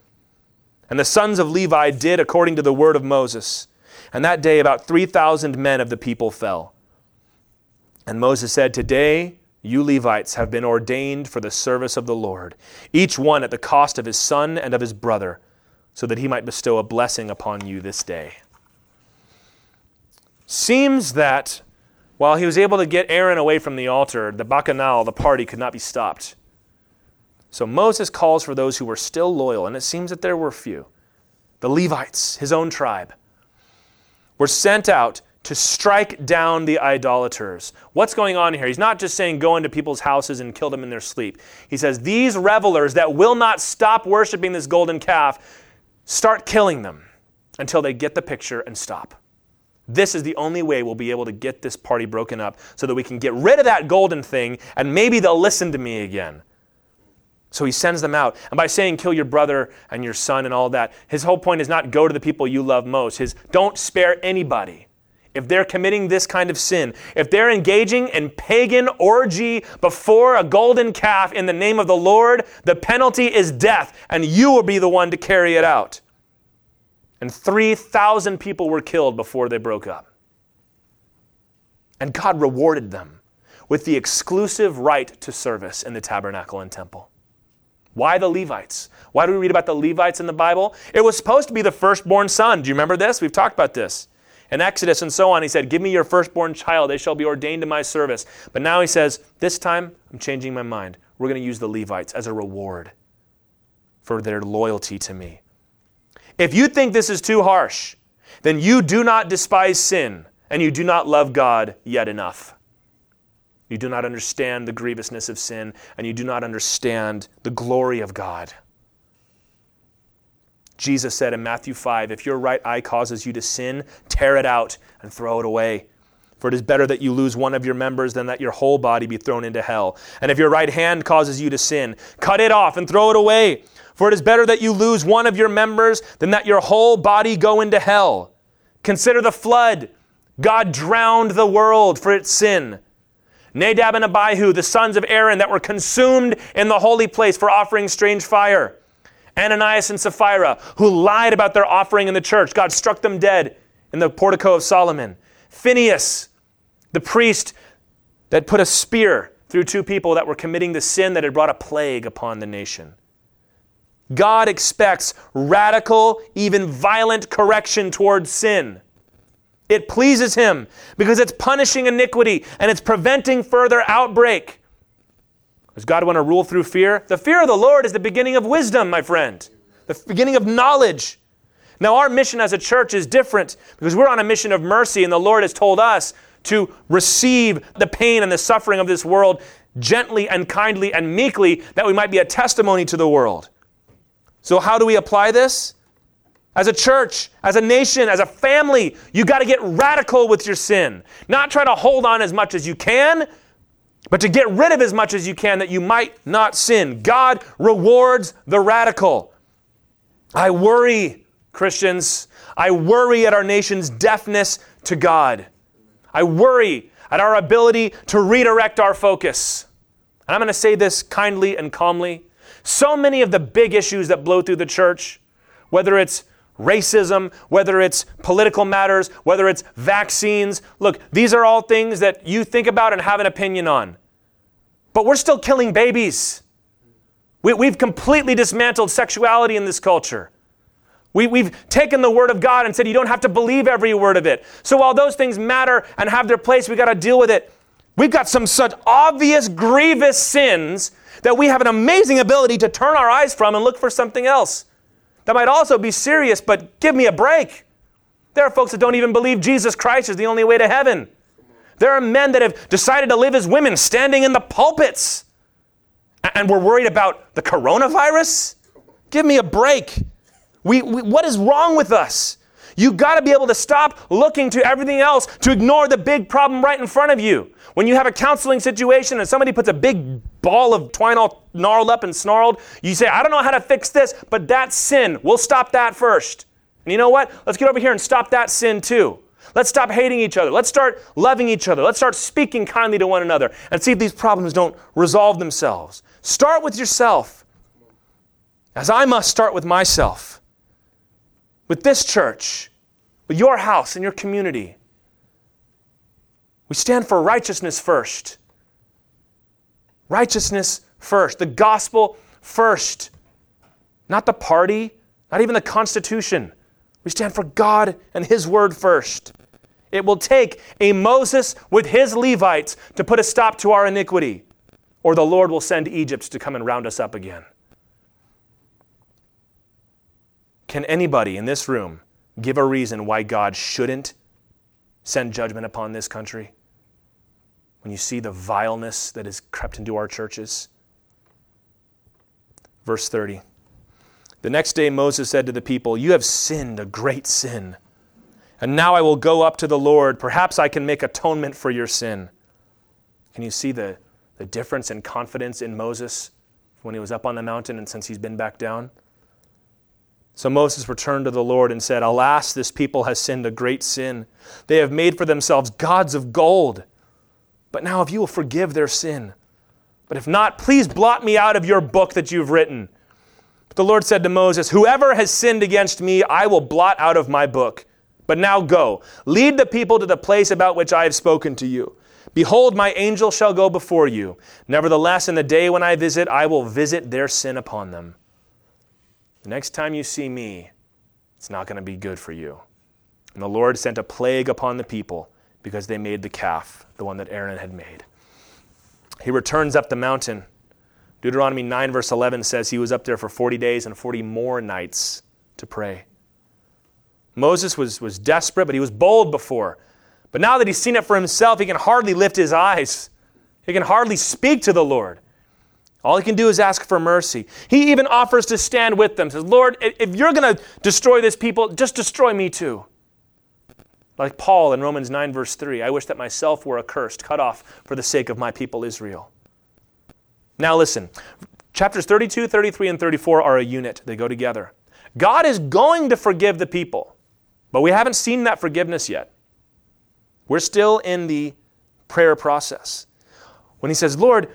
And the sons of Levi did according to the word of Moses. And that day about 3,000 men of the people fell. And Moses said, Today you Levites have been ordained for the service of the Lord, each one at the cost of his son and of his brother, so that he might bestow a blessing upon you this day. Seems that while he was able to get Aaron away from the altar, the bacchanal, the party, could not be stopped. So Moses calls for those who were still loyal, and it seems that there were few. The Levites, his own tribe, were sent out to strike down the idolaters. What's going on here? He's not just saying go into people's houses and kill them in their sleep. He says these revelers that will not stop worshiping this golden calf, start killing them until they get the picture and stop. This is the only way we'll be able to get this party broken up so that we can get rid of that golden thing and maybe they'll listen to me again. So he sends them out. And by saying kill your brother and your son and all that, his whole point is not go to the people you love most. His don't spare anybody. If they're committing this kind of sin, if they're engaging in pagan orgy before a golden calf in the name of the Lord, the penalty is death, and you will be the one to carry it out. And 3,000 people were killed before they broke up. And God rewarded them with the exclusive right to service in the tabernacle and temple. Why the Levites? Why do we read about the Levites in the Bible? It was supposed to be the firstborn son. Do you remember this? We've talked about this. In Exodus and so on, he said, Give me your firstborn child, they shall be ordained to my service. But now he says, This time I'm changing my mind. We're going to use the Levites as a reward for their loyalty to me. If you think this is too harsh, then you do not despise sin and you do not love God yet enough. You do not understand the grievousness of sin, and you do not understand the glory of God. Jesus said in Matthew 5 If your right eye causes you to sin, tear it out and throw it away. For it is better that you lose one of your members than that your whole body be thrown into hell. And if your right hand causes you to sin, cut it off and throw it away. For it is better that you lose one of your members than that your whole body go into hell. Consider the flood. God drowned the world for its sin. Nadab and Abihu, the sons of Aaron, that were consumed in the holy place for offering strange fire. Ananias and Sapphira, who lied about their offering in the church. God struck them dead in the portico of Solomon. Phineas, the priest that put a spear through two people that were committing the sin that had brought a plague upon the nation. God expects radical, even violent correction towards sin. It pleases him because it's punishing iniquity and it's preventing further outbreak. Does God want to rule through fear? The fear of the Lord is the beginning of wisdom, my friend, the beginning of knowledge. Now, our mission as a church is different because we're on a mission of mercy, and the Lord has told us to receive the pain and the suffering of this world gently and kindly and meekly that we might be a testimony to the world. So, how do we apply this? As a church, as a nation, as a family, you got to get radical with your sin. Not try to hold on as much as you can, but to get rid of as much as you can that you might not sin. God rewards the radical. I worry Christians. I worry at our nation's deafness to God. I worry at our ability to redirect our focus. And I'm going to say this kindly and calmly. So many of the big issues that blow through the church, whether it's racism, whether it's political matters, whether it's vaccines, look, these are all things that you think about and have an opinion on. But we're still killing babies. We, have completely dismantled sexuality in this culture. We, we've taken the word of God and said you don't have to believe every word of it. So while those things matter and have their place, we got to deal with it. We've got some such obvious, grievous sins that we have an amazing ability to turn our eyes from and look for something else. That might also be serious, but give me a break. There are folks that don't even believe Jesus Christ is the only way to heaven. There are men that have decided to live as women standing in the pulpits. And we're worried about the coronavirus? Give me a break. We, we, what is wrong with us? You've got to be able to stop looking to everything else to ignore the big problem right in front of you. When you have a counseling situation and somebody puts a big ball of twine all gnarled up and snarled, you say, I don't know how to fix this, but that's sin. We'll stop that first. And you know what? Let's get over here and stop that sin too. Let's stop hating each other. Let's start loving each other. Let's start speaking kindly to one another and see if these problems don't resolve themselves. Start with yourself, as I must start with myself with this church, with your house and your community. We stand for righteousness first. Righteousness first. The gospel first. Not the party, not even the Constitution. We stand for God and His word first. It will take a Moses with his Levites to put a stop to our iniquity, or the Lord will send Egypt to come and round us up again. Can anybody in this room give a reason why God shouldn't send judgment upon this country? When you see the vileness that has crept into our churches? Verse 30. The next day Moses said to the people, You have sinned a great sin. And now I will go up to the Lord. Perhaps I can make atonement for your sin. Can you see the, the difference in confidence in Moses when he was up on the mountain and since he's been back down? So Moses returned to the Lord and said, Alas, this people has sinned a great sin. They have made for themselves gods of gold. But now, if you will forgive their sin, but if not, please blot me out of your book that you've written. But the Lord said to Moses, Whoever has sinned against me, I will blot out of my book. But now go, lead the people to the place about which I have spoken to you. Behold, my angel shall go before you. Nevertheless, in the day when I visit, I will visit their sin upon them. The next time you see me, it's not going to be good for you. And the Lord sent a plague upon the people because they made the calf, the one that Aaron had made. He returns up the mountain. Deuteronomy 9, verse 11 says he was up there for 40 days and 40 more nights to pray. Moses was, was desperate, but he was bold before. But now that he's seen it for himself, he can hardly lift his eyes. He can hardly speak to the Lord. All he can do is ask for mercy. He even offers to stand with them. Says, Lord, if you're going to destroy this people, just destroy me too. Like Paul in Romans 9, verse 3 I wish that myself were accursed, cut off for the sake of my people Israel. Now listen, chapters 32, 33, and 34 are a unit, they go together. God is going to forgive the people, but we haven't seen that forgiveness yet. We're still in the prayer process. When he says, Lord,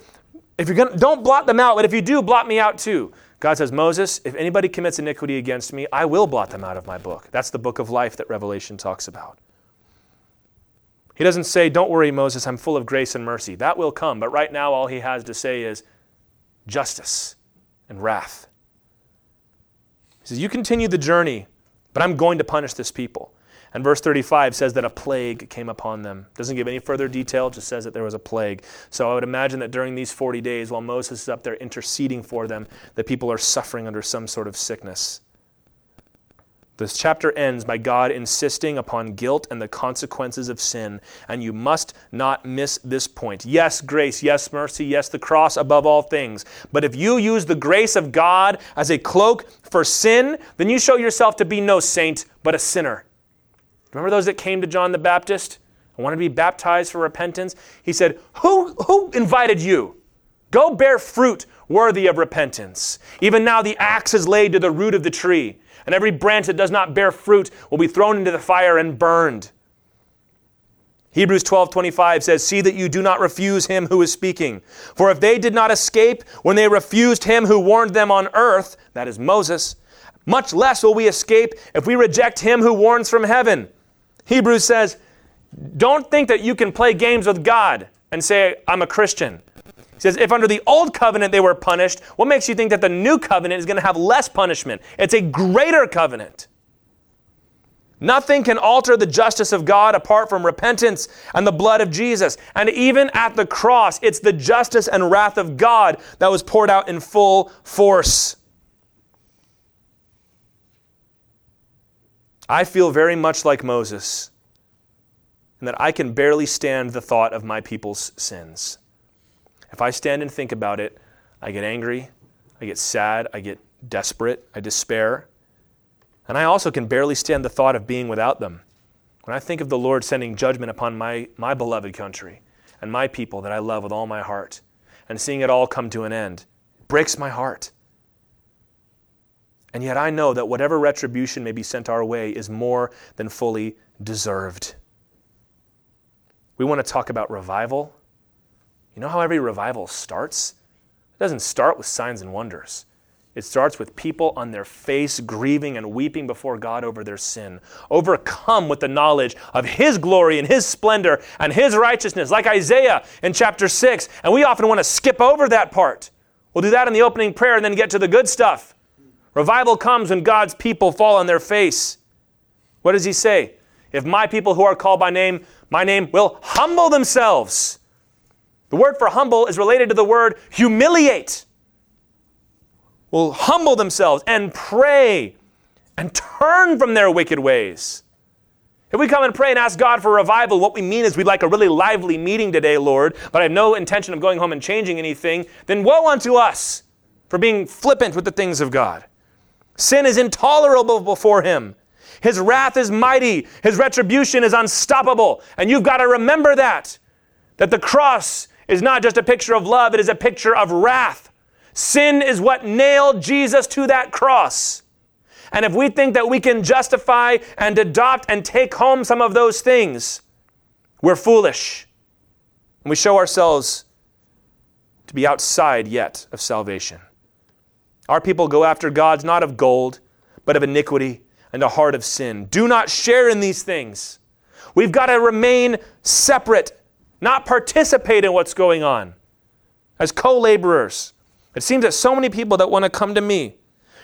if you're to, don't blot them out, but if you do, blot me out too. God says, Moses, if anybody commits iniquity against me, I will blot them out of my book. That's the book of life that Revelation talks about. He doesn't say, Don't worry, Moses, I'm full of grace and mercy. That will come, but right now all he has to say is justice and wrath. He says, You continue the journey, but I'm going to punish this people. And verse 35 says that a plague came upon them. Doesn't give any further detail, just says that there was a plague. So I would imagine that during these 40 days, while Moses is up there interceding for them, the people are suffering under some sort of sickness. This chapter ends by God insisting upon guilt and the consequences of sin, and you must not miss this point. Yes, grace, yes, mercy, yes, the cross above all things. But if you use the grace of God as a cloak for sin, then you show yourself to be no saint, but a sinner. Remember those that came to John the Baptist and wanted to be baptized for repentance? He said, Who, who invited you? Go bear fruit worthy of repentance. Even now the axe is laid to the root of the tree, and every branch that does not bear fruit will be thrown into the fire and burned. Hebrews 12:25 says, "See that you do not refuse him who is speaking. For if they did not escape when they refused him who warned them on earth, that is Moses, much less will we escape if we reject him who warns from heaven." Hebrews says, "Don't think that you can play games with God and say, I'm a Christian." He says, if under the old covenant they were punished, what makes you think that the new covenant is going to have less punishment? It's a greater covenant. Nothing can alter the justice of God apart from repentance and the blood of Jesus. And even at the cross, it's the justice and wrath of God that was poured out in full force. I feel very much like Moses, and that I can barely stand the thought of my people's sins. If I stand and think about it, I get angry, I get sad, I get desperate, I despair. And I also can barely stand the thought of being without them. When I think of the Lord sending judgment upon my, my beloved country and my people that I love with all my heart, and seeing it all come to an end, it breaks my heart. And yet I know that whatever retribution may be sent our way is more than fully deserved. We want to talk about revival. You know how every revival starts? It doesn't start with signs and wonders. It starts with people on their face grieving and weeping before God over their sin, overcome with the knowledge of His glory and His splendor and His righteousness, like Isaiah in chapter 6. And we often want to skip over that part. We'll do that in the opening prayer and then get to the good stuff. Revival comes when God's people fall on their face. What does He say? If my people who are called by name, my name, will humble themselves the word for humble is related to the word humiliate. Will humble themselves and pray and turn from their wicked ways. If we come and pray and ask God for revival, what we mean is we'd like a really lively meeting today, Lord, but I have no intention of going home and changing anything, then woe unto us for being flippant with the things of God. Sin is intolerable before Him. His wrath is mighty. His retribution is unstoppable. And you've got to remember that. That the cross is not just a picture of love, it is a picture of wrath. Sin is what nailed Jesus to that cross. And if we think that we can justify and adopt and take home some of those things, we're foolish. And we show ourselves to be outside yet of salvation. Our people go after gods not of gold, but of iniquity and a heart of sin. Do not share in these things. We've got to remain separate not participate in what's going on as co laborers. It seems that so many people that want to come to me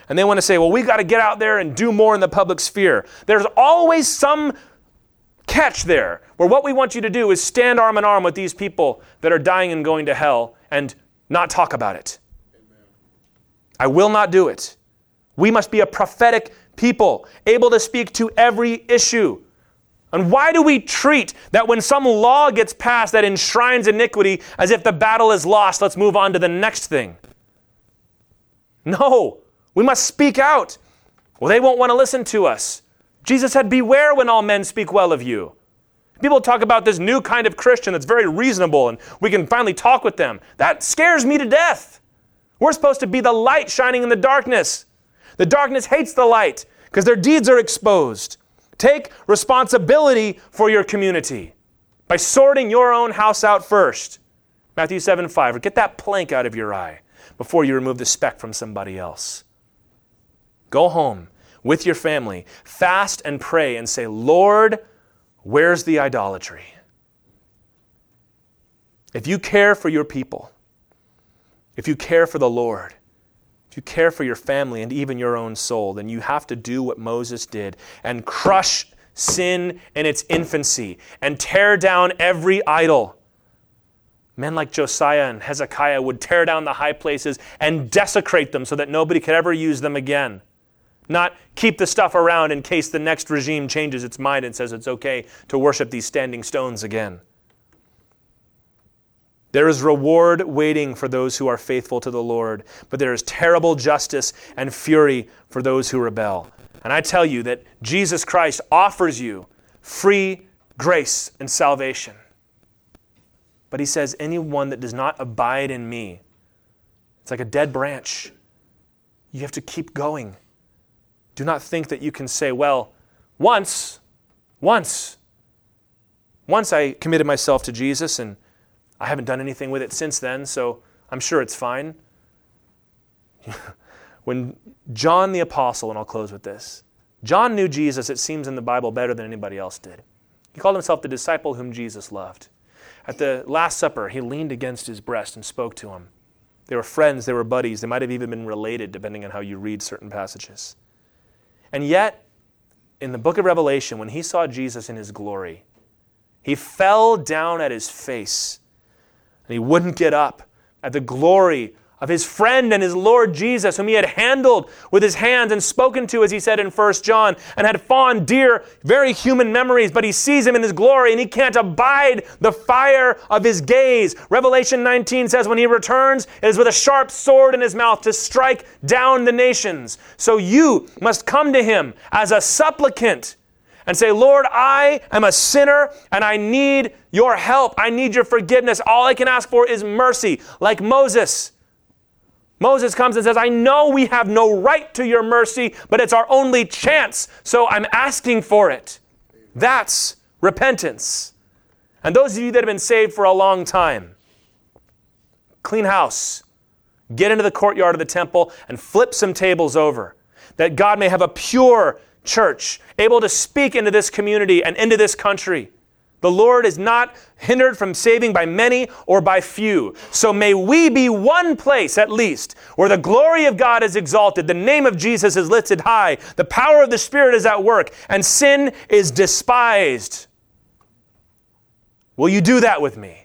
and they want to say, well, we got to get out there and do more in the public sphere. There's always some catch there where what we want you to do is stand arm in arm with these people that are dying and going to hell and not talk about it. I will not do it. We must be a prophetic people, able to speak to every issue. And why do we treat that when some law gets passed that enshrines iniquity as if the battle is lost, let's move on to the next thing? No, we must speak out. Well, they won't want to listen to us. Jesus said, Beware when all men speak well of you. People talk about this new kind of Christian that's very reasonable and we can finally talk with them. That scares me to death. We're supposed to be the light shining in the darkness. The darkness hates the light because their deeds are exposed. Take responsibility for your community by sorting your own house out first. Matthew 7 5. Or get that plank out of your eye before you remove the speck from somebody else. Go home with your family, fast and pray, and say, Lord, where's the idolatry? If you care for your people, if you care for the Lord, you care for your family and even your own soul, then you have to do what Moses did and crush sin in its infancy and tear down every idol. Men like Josiah and Hezekiah would tear down the high places and desecrate them so that nobody could ever use them again. Not keep the stuff around in case the next regime changes its mind and says it's okay to worship these standing stones again. There is reward waiting for those who are faithful to the Lord, but there is terrible justice and fury for those who rebel. And I tell you that Jesus Christ offers you free grace and salvation. But he says, Anyone that does not abide in me It's like a dead branch. You have to keep going. Do not think that you can say, well, once, once, once I committed myself to Jesus and I haven't done anything with it since then, so I'm sure it's fine. when John the Apostle, and I'll close with this, John knew Jesus, it seems in the Bible, better than anybody else did. He called himself the disciple whom Jesus loved. At the Last Supper, he leaned against his breast and spoke to him. They were friends, they were buddies, they might have even been related, depending on how you read certain passages. And yet, in the book of Revelation, when he saw Jesus in his glory, he fell down at his face and he wouldn't get up at the glory of his friend and his Lord Jesus, whom he had handled with his hands and spoken to, as he said in 1 John, and had fond, dear, very human memories, but he sees him in his glory and he can't abide the fire of his gaze. Revelation 19 says, When he returns, it is with a sharp sword in his mouth to strike down the nations. So you must come to him as a supplicant and say, Lord, I am a sinner and I need your help. I need your forgiveness. All I can ask for is mercy, like Moses. Moses comes and says, I know we have no right to your mercy, but it's our only chance, so I'm asking for it. That's repentance. And those of you that have been saved for a long time, clean house, get into the courtyard of the temple and flip some tables over, that God may have a pure church, able to speak into this community and into this country. The Lord is not hindered from saving by many or by few. So may we be one place at least where the glory of God is exalted, the name of Jesus is lifted high, the power of the Spirit is at work, and sin is despised. Will you do that with me?